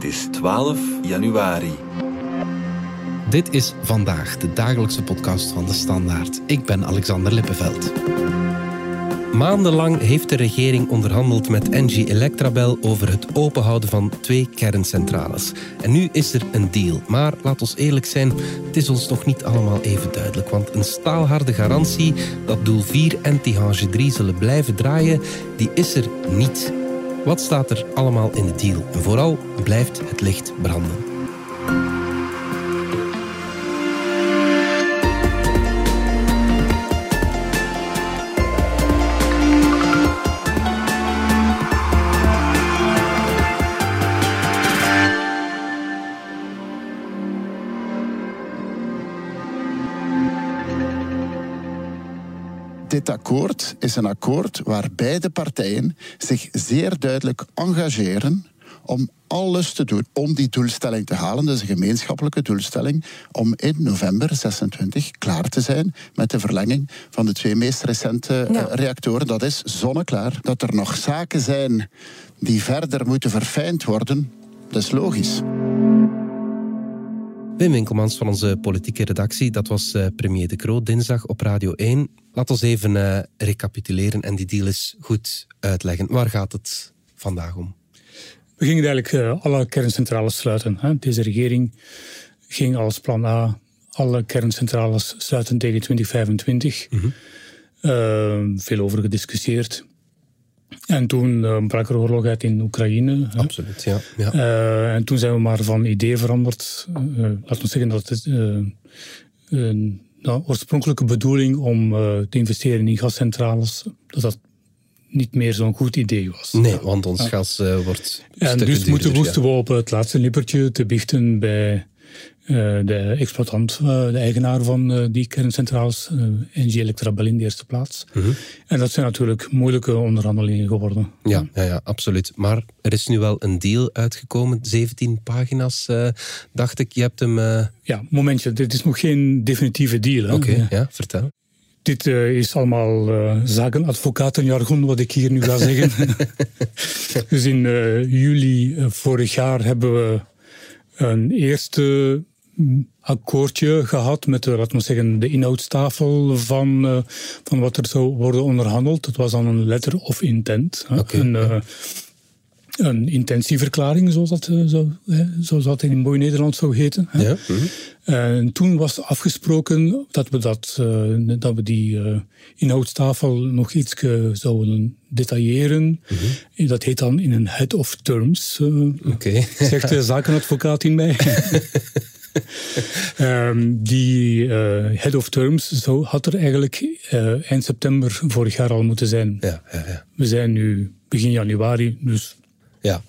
Het is 12 januari. Dit is vandaag de dagelijkse podcast van de Standaard. Ik ben Alexander Lippenveld. Maandenlang heeft de regering onderhandeld met Engie Electrabel over het openhouden van twee kerncentrales. En nu is er een deal. Maar laat ons eerlijk zijn, het is ons nog niet allemaal even duidelijk. Want een staalharde garantie dat doel 4 en Tihange 3 zullen blijven draaien, die is er niet. Wat staat er allemaal in de deal? En vooral blijft het licht branden. Dit akkoord is een akkoord waar beide partijen zich zeer duidelijk engageren om alles te doen om die doelstelling te halen. Dus een gemeenschappelijke doelstelling om in november 26 klaar te zijn met de verlenging van de twee meest recente eh, reactoren. Dat is zonneklaar. Dat er nog zaken zijn die verder moeten verfijnd worden, dat is logisch. Wim Winkelmans van onze politieke redactie, dat was uh, premier De Croo dinsdag op Radio 1. Laat ons even uh, recapituleren en die deal eens goed uitleggen. Waar gaat het vandaag om? We gingen eigenlijk uh, alle kerncentrales sluiten. Hè. Deze regering ging als plan A alle kerncentrales sluiten tegen 2025. Mm -hmm. veel over gediscussieerd. En toen uh, brak er oorlog uit in Oekraïne. Absoluut, ja. ja. Uh, en toen zijn we maar van idee veranderd. Uh, laten we zeggen dat het een nou, oorspronkelijke bedoeling om te investeren in gascentrales, dat dat niet meer zo'n goed idee was. Nee, want ons gas wordt. En dus moeten, moesten we op het laatste nippertje te bichten bij eh, de exploitant, eh, de eigenaar van eh, die kerncentrales, Engie Electrabel in de eerste plaats. Mhm. En dat zijn natuurlijk moeilijke onderhandelingen geworden. Ja, ja, ja, absoluut. Maar er is nu wel een deal uitgekomen, 17 pagina's, dacht ik. Je hebt hem... Ja, momentje, dit is nog geen definitieve deal. Oké, ja, vertel. Dit is allemaal uh, zakenadvocatenjargon, wat ik hier nu ga zeggen. dus in juli vorig jaar hebben we een eerste akkoordje gehad met de, laten we zeggen, de inhoudstafel van, uh, van wat er zou worden onderhandeld. Het was dan een letter of intent. Okay, een, uh, een intentieverklaring, zoals dat, uh, zo, zoals dat in mooi Nederland zou heten. Ja. Mhm. En toen was afgesproken dat we, dat, dat we die inhoudstafel nog iets zouden detailleren. Mm -hmm. Dat heet dan in een head of terms, okay. zegt de zakenadvocaat in mij. um, die uh, head of terms zo had er eigenlijk uh, eind september vorig jaar al moeten zijn. Ja, ja, ja. We zijn nu begin januari, dus ja.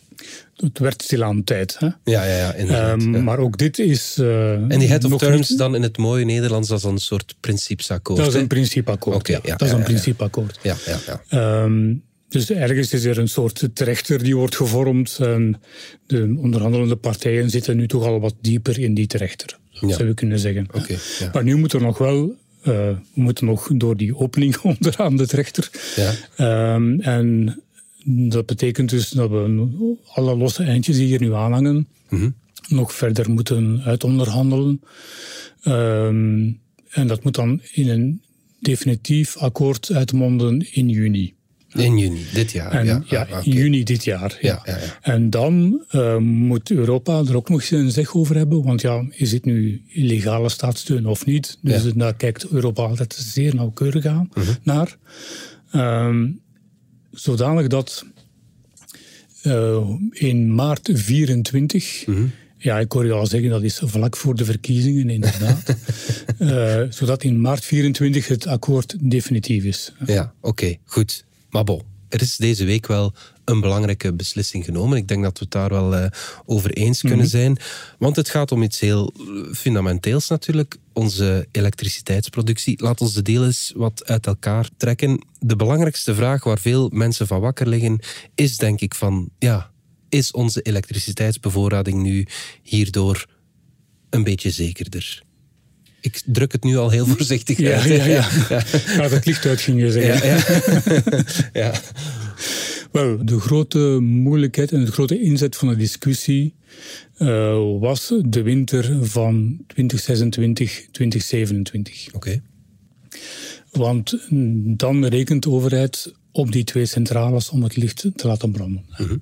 het werd stil aan tijd. Hè? Ja, ja, ja, inderdaad, um, Maar ook dit is. Uh, en die head of terms niet... dan in het mooie Nederlands, dat is een soort principeakkoord. Dat is een principeakkoord. Okay, ja. dat is een principeakkoord. Ja, ja, ja. Um, dus ergens is er een soort trechter die wordt gevormd. En de onderhandelende partijen zitten nu toch al wat dieper in die trechter. Ja. Zou je kunnen zeggen. Okay, ja. Maar nu moet er nog wel. Uh, we moeten nog door die opening onderaan de trechter. Ja. Um, en dat betekent dus dat we alle losse eindjes die hier nu aanhangen. Mm -hmm. nog verder moeten uitonderhandelen. Um, en dat moet dan in een definitief akkoord uitmonden in juni. In juni dit jaar. En, ja, ja in juni dit jaar. Ja. Ja, ja, En dan uh, moet Europa er ook nog eens een zeg over hebben. Want ja, is het nu illegale staatssteun of niet? Dus daar kijkt Europa altijd zeer nauwkeurig aan uh -huh. naar. Um, zodanig dat uh, in maart 24. Uh -huh. Ja, ik hoor je al zeggen, dat is vlak voor de verkiezingen, inderdaad. uh, zodat in maart 24 het akkoord definitief is. Ja, oké, okay, goed. Maar bon, er is deze week wel een belangrijke beslissing genomen. Ik denk dat we het daar wel uh, over eens kunnen mm -hmm. zijn. Want het gaat om iets heel fundamenteels natuurlijk. Onze elektriciteitsproductie. Laat ons de deel eens wat uit elkaar trekken. De belangrijkste vraag waar veel mensen van wakker liggen, is denk ik van, ja, is onze elektriciteitsbevoorrading nu hierdoor een beetje zekerder? Ik druk het nu al heel voorzichtig ja, uit. Ja, ja. ja. Gaat het licht uit, ging je zeggen. Ja, ja. ja. Wel, de grote moeilijkheid en de grote inzet van de discussie uh, was de winter van 2026, 2027. Oké. Want dan rekent de overheid op die twee centrales om het licht te laten branden. Mhm.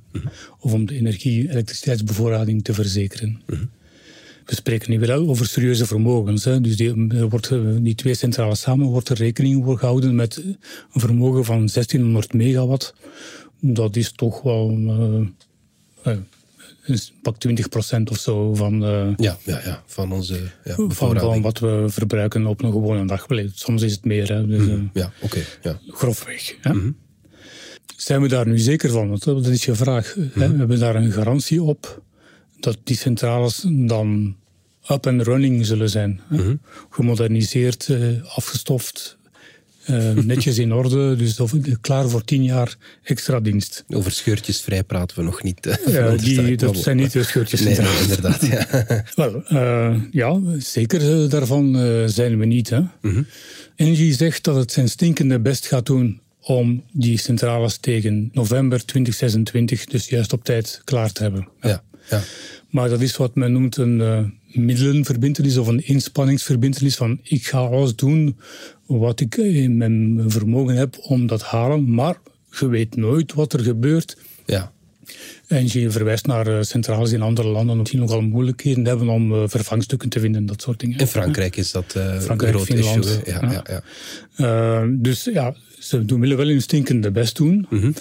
Of om de energie-elektriciteitsbevoorrading te verzekeren. Mhm. We spreken nu wel over serieuze vermogens. Hè. Dus die, er wordt, eh, die twee centrales samen wordt er rekening voor gehouden met een vermogen van 1600 megawatt. Dat is toch wel uh, pak 20% of zo van, uh, ja, ja, ja, van onze ja, van, wat we verbruiken op een gewone dag. Soms is het meer. Hè, dus, mm, ja, oké. ja. Grofweg. Hè. Mm -hmm. Zijn we daar nu zeker van? Dat is je vraag. Mm -hmm. We hebben daar een garantie op dat die centrales dan up and running zullen zijn. Mm -hmm. Gemoderniseerd, uh, afgestoft, uh, netjes in orde. Dus klaar voor tien jaar extra dienst. Over scheurtjes vrij praten we nog niet. Uh, ja, die, dat zijn niet de scheurtjes. Nee, nee inderdaad. Ja. Wel, uh, ja, zeker daarvan zijn we niet. Hè. -hmm. Engie zegt dat het zijn stinkende best gaat doen om die centrales tegen november 2026, dus juist op tijd, klaar te hebben. Ja, ja. Maar dat is wat men noemt een uh, middelenverbintenis of een inspanningsverbintenis. Van ik ga alles doen wat ik in mijn vermogen heb om dat halen, maar je weet nooit wat er gebeurt. Ja. En je verwijst naar uh, centrales in andere landen die nogal moeilijkheden hebben om uh, vervangstukken te vinden, dat soort dingen. In Frankrijk is dat uh, Frankrijk, groot Finland, issue. Ja, ja. ja. dus ja, ze doen, willen wel hun stinkende best doen, mm -hmm.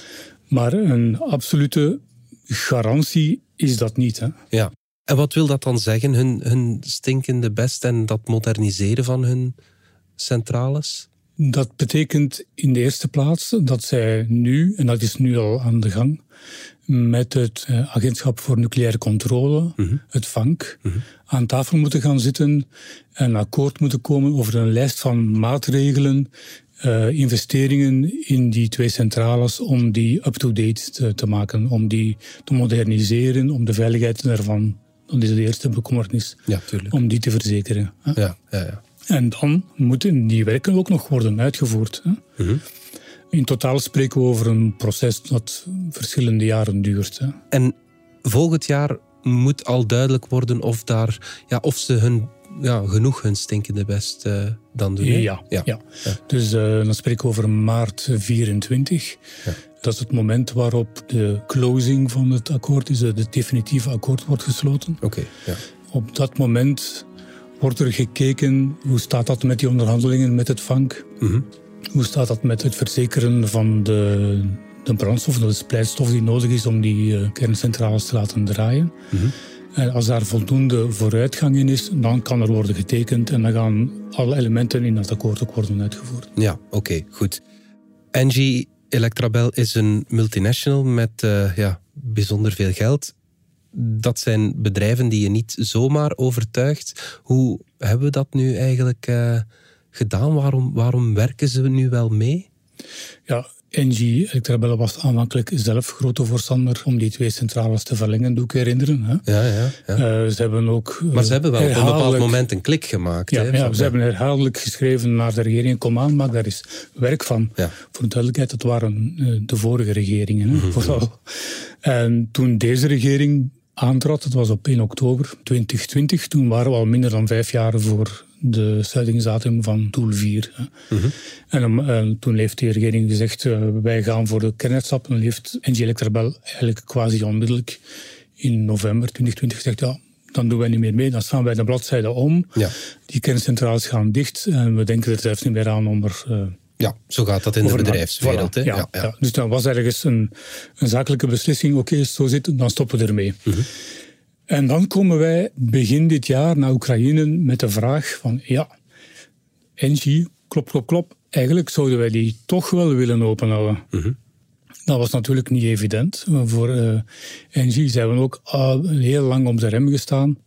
maar een absolute garantie is dat niet. Hè? Ja. En wat wil dat dan zeggen, hun, hun stinkende best en dat moderniseren van hun centrales? Dat betekent in de eerste plaats dat zij nu, en dat is nu al aan de gang, met het Agentschap voor Nucleaire Controle, -hmm. het VANK, mm -hmm. aan tafel moeten gaan zitten en akkoord moeten komen over een lijst van maatregelen, uh, investeringen in die twee centrales om die up-to-date te, te, maken, om die te moderniseren, om de veiligheid daarvan, dat is de eerste bekommernis, ja, om die te verzekeren. Ja, ja, ja. En dan moeten die werken ook nog worden uitgevoerd. Hè? -hmm. In totaal spreken we over een proces dat verschillende jaren duurt. Hè? En volgend jaar moet al duidelijk worden of, daar, ja, of ze hun, ja, genoeg hun stinkende best uh, dan doen. Ja, ja. dus uh, dan spreken we over maart 24. Ja. Dat is het moment waarop de closing van het akkoord is, het definitieve akkoord wordt gesloten. Oké. Okay. Op dat moment wordt er gekeken hoe staat dat met die onderhandelingen met het vank. Mm -hmm. Hoe staat dat met het verzekeren van de, de brandstof, de splijtstof die nodig is om die kerncentrales te laten draaien. Mm -hmm. En als daar voldoende vooruitgang in is, dan kan er worden getekend en dan gaan alle elementen in dat akkoord ook worden uitgevoerd. Ja, oké, okay, goed. Engie Electrabel is een multinational met uh, ja, bijzonder veel geld dat zijn bedrijven die je niet zomaar overtuigt. Hoe hebben we dat nu eigenlijk uh, gedaan? Waarom, waarom werken ze nu wel mee? Ja, Engie Electrabel was aanvankelijk zelf grote voorstander om die twee centrales te verlengen, doe ik herinneren. Hè? Ja, ja. ja. Uh, ze hebben ook. Maar ze hebben wel op een bepaald moment een klik gemaakt. Ja, hè, ja ze hebben herhaaldelijk geschreven naar de regering: kom aan, maak daar eens werk van. Voor de duidelijkheid, dat waren uh, de vorige regeringen. Hè, Mhm. vooral. En toen deze regering aantrad, dat was op 1 oktober 2020, toen waren we al minder dan vijf jaar voor de sluitingsdatum van Doel 4. Hè. Mhm. En, en, toen heeft de regering gezegd, uh, wij gaan voor de kernuitstap. En heeft NG Electrabel eigenlijk quasi onmiddellijk in november 2020 gezegd, ja, dan doen wij niet meer mee. Dan staan wij de bladzijde om. Ja. Die kerncentrales gaan dicht en we denken er zelfs niet meer aan om er... Uh, ja, zo gaat dat in de bedrijfswereld. Voilà, ja, ja, ja. Dus dan was ergens een, een zakelijke beslissing. Oké, okay, zo zit het, dan stoppen we ermee. -hmm. En dan komen wij begin dit jaar naar Oekraïne met de vraag van... Ja, Engie, klop, klop, klop. Eigenlijk zouden wij die toch wel willen openhouden. -hmm. Dat was natuurlijk niet evident. Voor uh, Engie zijn we ook al heel lang op de rem gestaan.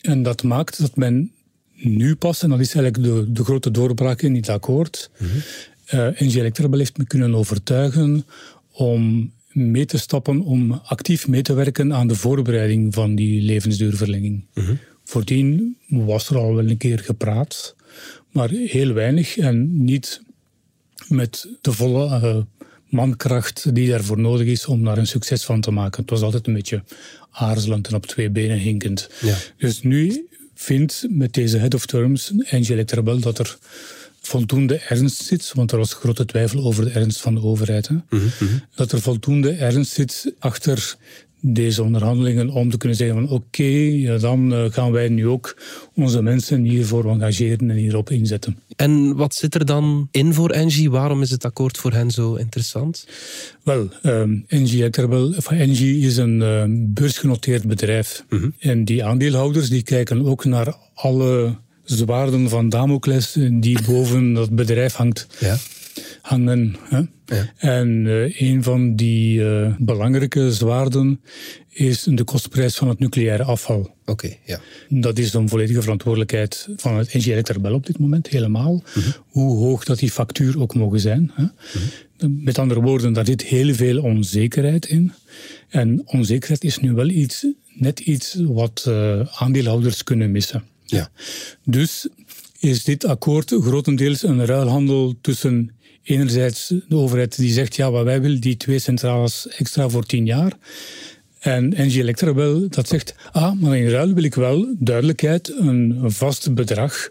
En dat maakt dat men nu pas, en dat is eigenlijk de, de grote doorbraak in dit akkoord... Mm -hmm. Uh, Engie Electrabel heeft me kunnen overtuigen om mee te stappen, om actief mee te werken aan de voorbereiding van die levensduurverlenging. -hmm. Voordien was er al wel een keer gepraat, maar heel weinig en niet met de volle uh, mankracht die daarvoor nodig is om daar een succes van te maken. Het was altijd een beetje aarzelend en op twee benen hinkend. Ja. Dus nu vindt met deze head of terms Engie Electrabel dat er voldoende ernst zit, want er was grote twijfel over de ernst van de overheid. Hè? Dat er voldoende ernst zit achter deze onderhandelingen om te kunnen zeggen van oké, ja, dan eh, gaan wij nu ook onze mensen hiervoor engageren en hierop inzetten. En wat zit er dan in voor Engie? Waarom is het akkoord voor hen zo interessant? Wel, um, Engie, enfin, Engie is een um, beursgenoteerd bedrijf. En die aandeelhouders die kijken ook naar alle zwaarden van Damocles die boven dat bedrijf hangt. Ja. hangen. Hè? Ja. En uh, een van die uh, belangrijke zwaarden is de kostprijs van het nucleaire afval. Oké, ja. Dat is een volledige verantwoordelijkheid van het NG Electrabel op dit moment, helemaal. Hoe hoog dat die factuur ook mogen zijn. Hè? Met andere woorden, daar zit heel veel onzekerheid in. En onzekerheid is nu wel iets, net iets wat uh, aandeelhouders kunnen missen. Ja. Dus is dit akkoord grotendeels een ruilhandel tussen enerzijds de overheid die zegt ja, wat wij willen, die twee centrales extra voor tien jaar. En NG Electrabel dat zegt, ah, maar in ruil wil ik wel duidelijkheid, een vast bedrag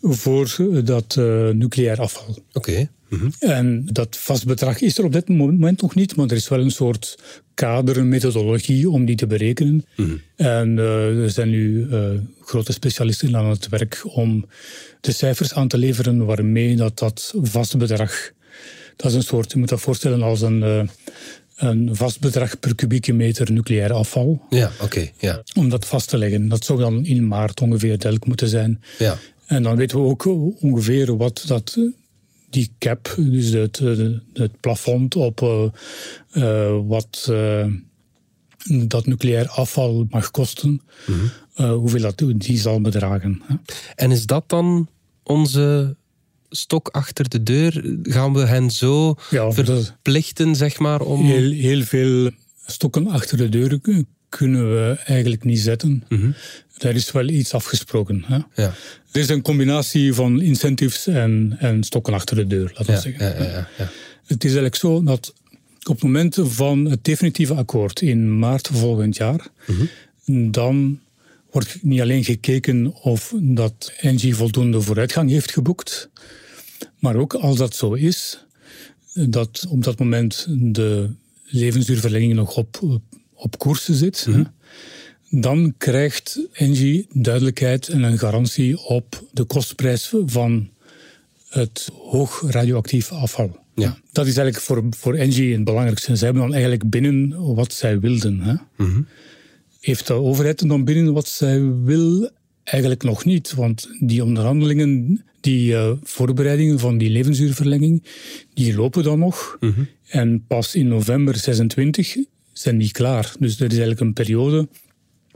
voor dat uh, nucleair afval. Oké. Okay. Mm -hmm. En dat vast bedrag is er op dit moment nog niet, maar er is wel een soort kader, een methodologie om die te berekenen. Mhm. Mm -hmm. En uh, er zijn nu uh, grote specialisten aan het werk om de cijfers aan te leveren waarmee dat, dat vaste bedrag, dat is een soort, je moet dat voorstellen als een, een vast bedrag per kubieke meter nucleair afval. Ja, oké. Okay, ja. Om dat vast te leggen. Dat zou dan in maart ongeveer duidelijk moeten zijn. Ja. En dan weten we ook ongeveer wat dat die cap, dus het, het plafond op uh, uh, wat dat nucleair afval mag kosten, Mhm. mm -hmm. hoeveel dat die zal bedragen. En is dat dan onze stok achter de deur? Gaan we hen zo ja, verplichten, zeg maar, om... Heel, heel veel stokken achter de deur kunnen we eigenlijk niet zetten. Mm -hmm. Daar is wel iets afgesproken. Hè? Ja. Er is een combinatie van incentives en, en stokken achter de deur, laten we ja, zeggen. Ja, ja, ja, Het is eigenlijk zo dat op het moment van het definitieve akkoord in maart volgend jaar, mm -hmm. dan wordt niet alleen gekeken of dat Engie voldoende vooruitgang heeft geboekt, maar ook als dat zo is, dat op dat moment de levensduurverlenging nog op, op koers zit. Mhm. Mm -hmm dan krijgt Engie duidelijkheid en een garantie op de kostprijs van het hoog radioactief afval. Ja. Dat is eigenlijk voor, voor Engie het belangrijkste. Ze hebben dan eigenlijk binnen wat zij wilden. Hè? Mm -hmm. Heeft de overheid dan binnen wat zij wil? Eigenlijk nog niet, want die onderhandelingen, die uh, voorbereidingen van die levensduurverlenging, die lopen dan nog. Mm -hmm. En pas in november 26 zijn die klaar. Dus er is eigenlijk een periode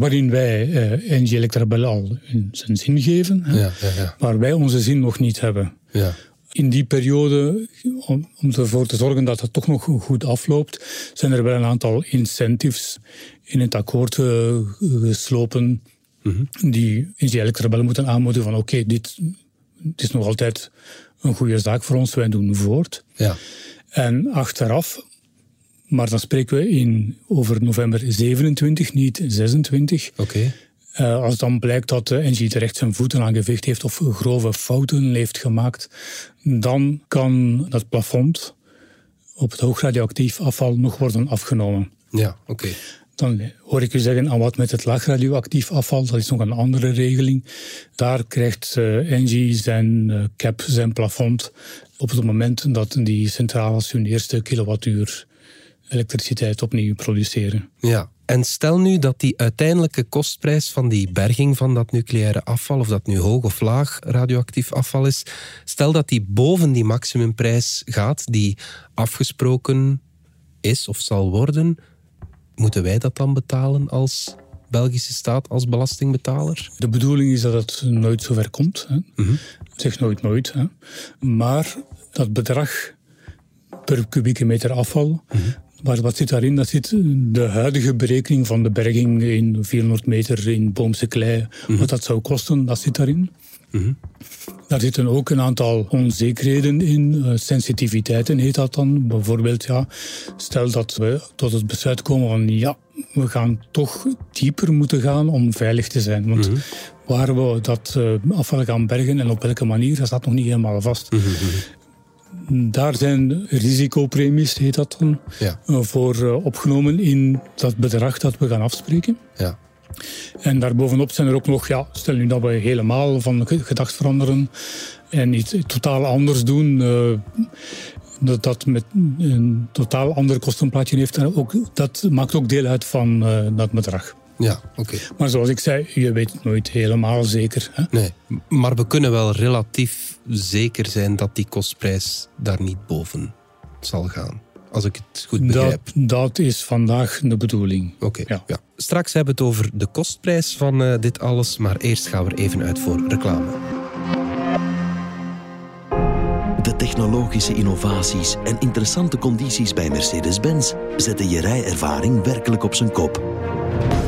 waarin wij uh, NG Electrabel al zijn zin geven, ja, ja. waar wij onze zin nog niet hebben. Ja. In die periode, om, om ervoor te zorgen dat het toch nog goed afloopt, zijn er wel een aantal incentives in het akkoord uh, geslopen mm -hmm. die NG Electrabel moeten aanmoedigen van oké, okay, dit, dit is nog altijd een goede zaak voor ons, wij doen voort. Ja. En achteraf maar dan spreken we in, over november 27, niet 26. Oké. Okay. Uh, als dan blijkt dat de NG terecht zijn voeten aangeveegd heeft of grove fouten heeft gemaakt, dan kan dat plafond op het hoogradioactief afval nog worden afgenomen. Ja, oké. Okay. Dan hoor ik u zeggen, aan wat met het laagradioactief afval, dat is nog een andere regeling. Daar krijgt uh, NG zijn uh, cap, zijn plafond, op het moment dat die centrales hun eerste kilowattuur elektriciteit opnieuw produceren. Ja, en stel nu dat die uiteindelijke kostprijs van die berging van dat nucleaire afval, of dat nu hoog of laag radioactief afval is, stel dat die boven die maximumprijs gaat, die afgesproken is of zal worden, moeten wij dat dan betalen als Belgische staat, als belastingbetaler? De bedoeling is dat het nooit zover komt. Hè. -hmm. Zeg nooit nooit. Hè. Maar dat bedrag per kubieke meter afval, -hmm. Maar wat zit daarin? Dat zit de huidige berekening van de berging in 400 meter in Boomse klei. Mhm. Wat dat zou kosten, dat zit daarin. Daar zitten ook een aantal onzekerheden in. Uh, sensitiviteiten heet dat dan. Bijvoorbeeld, ja, stel dat we tot het besluit komen van ja, we gaan toch dieper moeten gaan om veilig te zijn. Want mm waar we dat uh, afval gaan bergen en op welke manier, dat staat nog niet helemaal vast. Daar zijn risicopremies, heet dat dan, ja. uh, voor uh, opgenomen in dat bedrag dat we gaan afspreken. Ja. En daarbovenop zijn er ook nog, ja, stel nu dat we helemaal van gedacht veranderen en iets totaal anders doen, dat dat met een totaal ander kostenplaatje heeft. ook, dat maakt ook deel uit van uh, dat bedrag. Ja, oké. Maar zoals ik zei, je weet het nooit helemaal zeker. Hè? Nee, maar we kunnen wel relatief zeker zijn dat die kostprijs daar niet boven zal gaan. Als ik het goed begrijp. Dat, dat is vandaag de bedoeling. Oké, ja. ja. Straks hebben we het over de kostprijs van uh, dit alles, maar eerst gaan we er even uit voor reclame. De technologische innovaties en interessante condities bij Mercedes-Benz zetten je rijervaring werkelijk op zijn kop.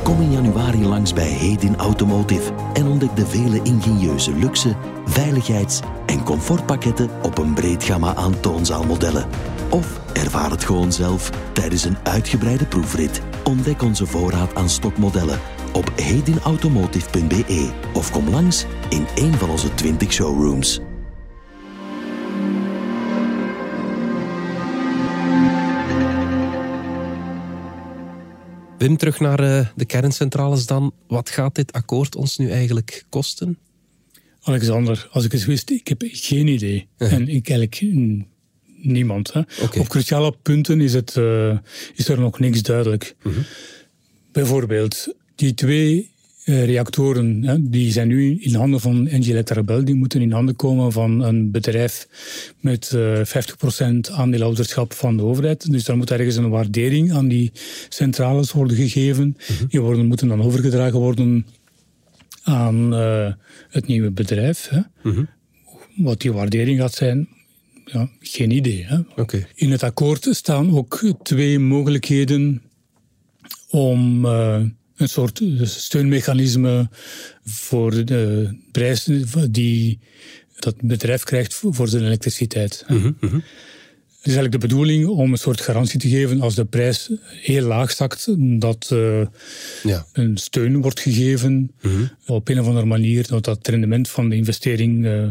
Kom in januari langs bij Hedin Automotive en ontdek de vele ingenieuze luxe, veiligheids- en comfortpakketten op een breed gamma aan toonzaalmodellen. Of ervaar het gewoon zelf tijdens een uitgebreide proefrit. Ontdek onze voorraad aan stokmodellen op hedinautomotive.be of kom langs in een van onze 20 showrooms. Wim, terug naar uh, de kerncentrales dan. Wat gaat dit akkoord ons nu eigenlijk kosten? Alexander, als ik het wist, ik heb geen idee. Uh En ik eigenlijk niemand. Hè. Okay. Op cruciale punten is, het, uh, is er nog niks duidelijk. Uh mhm. -huh. Bijvoorbeeld, die twee reactoren hè, die zijn nu in handen van Engie Electrabel. Die moeten in handen komen van een bedrijf met uh, 50% aandeelhouderschap van de overheid. Dus daar moet ergens een waardering aan die centrales worden gegeven. Mhm. Die worden, moeten dan overgedragen worden aan uh, het nieuwe bedrijf. Hè. Mhm. Wat die waardering gaat zijn, ja, geen idee. Hè. Okay. In het akkoord staan ook twee mogelijkheden om uh, een soort steunmechanisme voor de prijs die dat bedrijf krijgt voor zijn elektriciteit. Mm -hmm. Het is eigenlijk de bedoeling om een soort garantie te geven als de prijs heel laag zakt, dat uh, ja. een steun wordt gegeven mm -hmm. op een of andere manier, dat het rendement van de investering uh,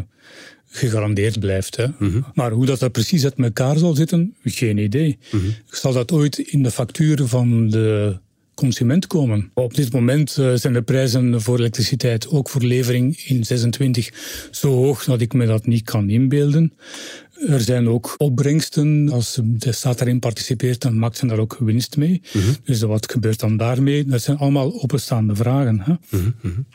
gegarandeerd blijft. Hè. Mm -hmm. Maar hoe dat, dat precies uit elkaar zal zitten, geen idee. Mm -hmm. Zal dat ooit in de factuur van de consument komen. Op dit moment uh, zijn de prijzen voor elektriciteit, ook voor levering in 26, zo hoog dat ik me dat niet kan inbeelden. Er zijn ook opbrengsten. Als de staat daarin participeert, dan maakt ze daar ook winst mee. -hmm. Dus wat gebeurt dan daarmee? Dat zijn allemaal openstaande vragen. Hè? Mm -hmm.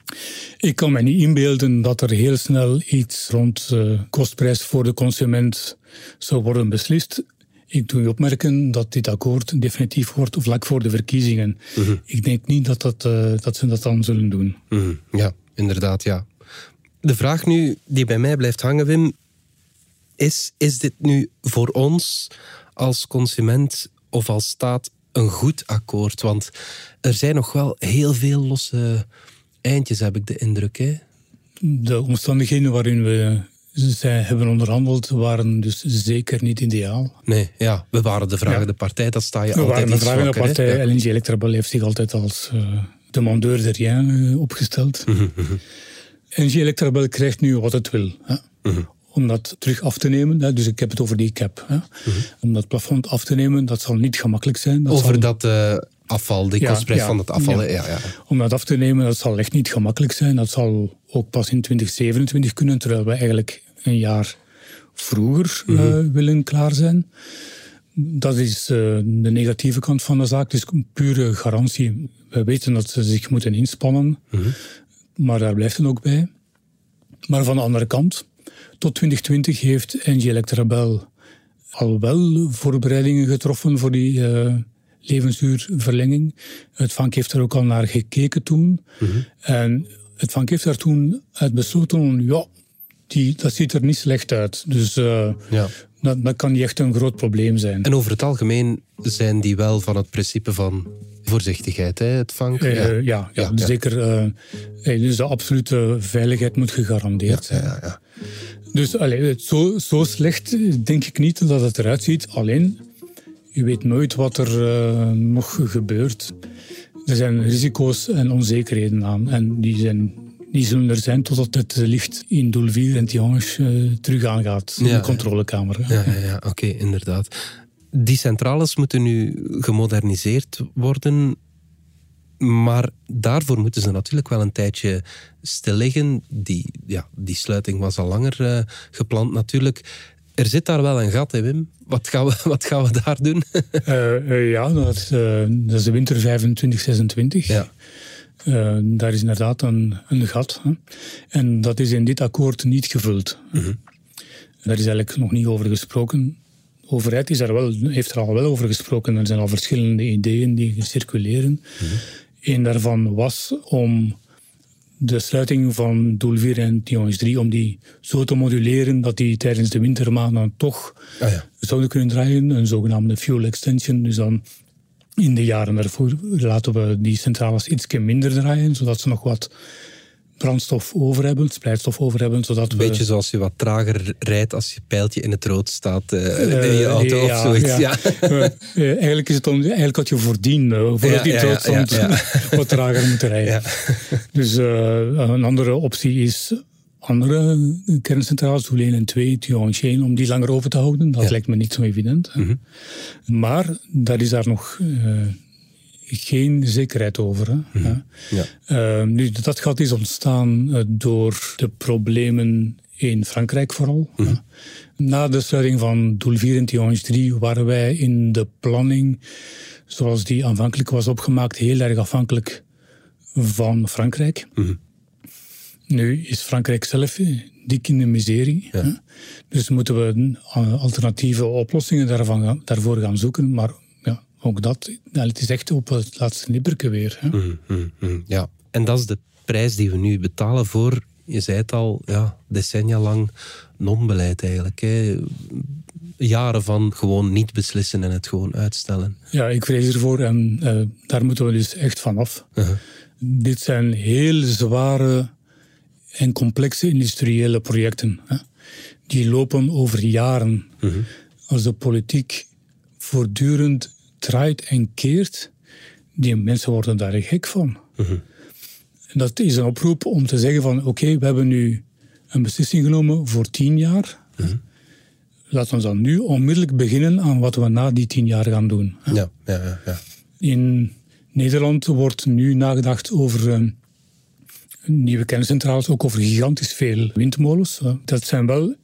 Ik kan me niet inbeelden dat er heel snel iets rond uh, kostprijs voor de consument zou worden beslist. Ik doe je opmerken dat dit akkoord definitief wordt vlak voor de verkiezingen. Mm -hmm. Ik denk niet dat, dat, uh, dat ze dat dan zullen doen. Mm -hmm. Ja, inderdaad, ja. De vraag nu die bij mij blijft hangen, Wim, is, is dit nu voor ons als consument of als staat een goed akkoord? Want er zijn nog wel heel veel losse eindjes, heb ik de indruk. Hè? De omstandigheden waarin we zij hebben onderhandeld, waren dus zeker niet ideaal. Nee, ja, we waren de vragende ja. partij, dat sta je we altijd We waren de vragende partij. Ja. LNG Electrabel heeft zich altijd als uh, demandeur de rien uh, opgesteld. Mm -hmm. LNG Electrabel krijgt nu wat het wil. Hè? Mm -hmm. Om dat terug af te nemen, hè? dus ik heb het over die cap. Hè? Mm -hmm. Om dat plafond af te nemen, dat zal niet gemakkelijk zijn. Dat over zal... dat... Uh afval, de kostprijs ja, van het afval. Ja. Ja, Om dat af te nemen, dat zal echt niet gemakkelijk zijn. Dat zal ook pas in 2027 kunnen, terwijl we eigenlijk een jaar vroeger mm -hmm. uh, willen klaar zijn. Dat is uh, de negatieve kant van de zaak. Dus een pure garantie. We weten dat ze zich moeten inspannen, mm -hmm. maar daar blijft het ook bij. Maar van de andere kant, tot 2020 heeft Engie Electrabel al wel voorbereidingen getroffen voor die uh, levensduurverlenging. Het Vank heeft er ook al naar gekeken toen. Mm -hmm. En het Vank heeft daar toen uit besloten, ja, die, dat ziet er niet slecht uit. Dus uh, ja. dat, dat kan niet echt een groot probleem zijn. En over het algemeen zijn die wel van het principe van voorzichtigheid, hè, het vank. Eh, ja. ja, ja, Ja, ja. zeker. eh, eh, dus de absolute veiligheid moet gegarandeerd zijn. Ja, ja. Dus allee, zo, zo slecht denk ik niet dat het eruit ziet. Alleen, je weet nooit wat er eh, nog gebeurt. Er zijn risico's en onzekerheden aan. En die, zijn, die zullen er zijn totdat het licht in doel 4 en Tihange eh, terug aangaat in Ja, de controlekamer. Ja, ja, ja oké, inderdaad. Die centrales moeten nu gemoderniseerd worden. Maar daarvoor moeten ze natuurlijk wel een tijdje stil liggen. Die, ja, die sluiting was al langer eh, gepland natuurlijk. Er zit daar wel een gat, hè, Wim? Wat gaan we, wat gaan we daar doen? Eh, ja, dat dat is de winter 25, 26. Ja. Eh, daar is inderdaad een, een gat. Hè. En dat is in dit akkoord niet gevuld. Daar is eigenlijk nog niet over gesproken. De overheid is daar wel, heeft er al wel over gesproken. Er zijn al verschillende ideeën die circuleren. Een daarvan was om de sluiting van doel 4 en Tionge 3, om die zo te moduleren dat die tijdens de wintermaanden toch Ah, ja. zouden kunnen draaien. Een zogenaamde fuel extension. Dus dan in de jaren daarvoor laten we die centrales iets minder draaien, zodat ze nog wat brandstof over hebben, splijtstof over hebben, zodat Een we... beetje zoals je wat trager rijdt als je pijltje in het rood staat eh, Eh, in je auto ja, of zoiets. Ja. ja. Eh, eh, eigenlijk, is het om, eigenlijk had je voordien, eh, voordat Ja, die ja, dood ja, stond, wat trager moeten rijden. Dus eh, een andere optie is andere kerncentrales, Doel 1 en 2, Tianjin, om die langer open te houden. Dat Ja. lijkt me niet zo evident. hè. Maar daar is daar nog eh, geen zekerheid over. Hè. Ja. Ja. Eh, nu, dat gat is ontstaan eh, door de problemen in Frankrijk vooral. Mhm. Na de sluiting van Doel 4 en Tihange 3 waren wij in de planning, zoals die aanvankelijk was opgemaakt, heel erg afhankelijk van Frankrijk. Mhm. Nu is Frankrijk zelf dik in de miserie. hè. Dus moeten we eh, alternatieve oplossingen daarvan, daarvoor gaan zoeken. Maar ja, ook dat, ja, het is echt op het laatste nipperke weer. Hè. Mhm, mhm, mhm. ja. En dat is de prijs die we nu betalen voor, je zei het al, ja, decennia lang non-beleid eigenlijk. Hè. Jaren van gewoon niet beslissen en het gewoon uitstellen. Ja, ik vrees ervoor en eh, daar moeten we dus echt van af. Dit zijn heel zware en complexe industriële projecten. Hè. Die lopen over jaren. Als de politiek voortdurend draait en keert, die mensen worden daar gek van. En dat is een oproep om te zeggen van oké, we hebben nu een beslissing genomen voor tien jaar. Laten we dan nu onmiddellijk beginnen aan wat we na die tien jaar gaan doen. Ja, ja, ja. ja. In Nederland wordt nu nagedacht over eh, nieuwe kerncentrales, ook over gigantisch veel windmolens. Eh, dat zijn wel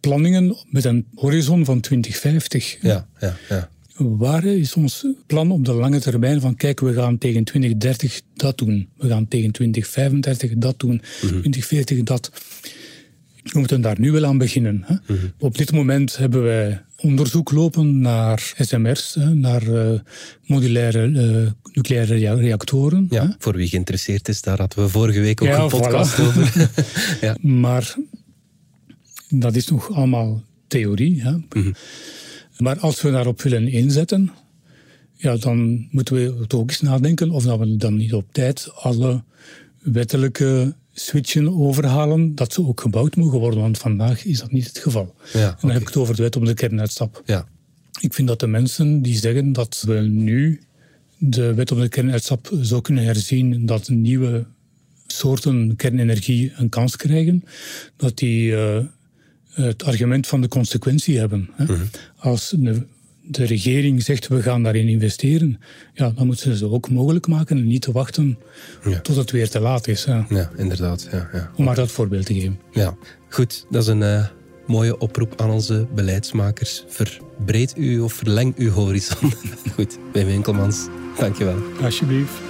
planningen met een horizon van 2050. ja, ja, ja. Waar is ons plan op de lange termijn van kijk, we gaan tegen 2030 dat doen. We gaan tegen 2035 dat doen. 2040 dat. We moeten daar nu wel aan beginnen. Hè. Op dit moment hebben wij onderzoek lopen naar SMR's, hè, naar eh, modulaire eh, nucleaire rea- reactoren. hè. Ja, voor wie geïnteresseerd is, daar hadden we vorige week ook Ja, een podcast voilà. over. ja. Maar dat is nog allemaal theorie. Hè? Maar als we daarop willen inzetten, ja, dan moeten we toch ook eens nadenken of dat we dan niet op tijd alle wettelijke switchen overhalen, dat ze ook gebouwd mogen worden. Want vandaag is dat niet het geval. Ja, en dan heb ik het over de wet op de kernuitstap. Ja. Ik vind dat de mensen die zeggen dat we nu de wet op de kernuitstap zo kunnen herzien dat nieuwe soorten kernenergie een kans krijgen, dat die eh, het argument van de consequentie hebben. Hè. Als de, de regering zegt we gaan daarin investeren, ja, dan moeten ze ze ook mogelijk maken en niet te wachten Ja. tot het weer te laat is. Hè. ja, inderdaad. Ja, ja. Om maar dat voorbeeld te geven. Ja, goed. Dat is een eh, mooie oproep aan onze beleidsmakers. Verbreed u of verleng uw horizon. goed, Wim Winkelmans, dankjewel. Alsjeblieft.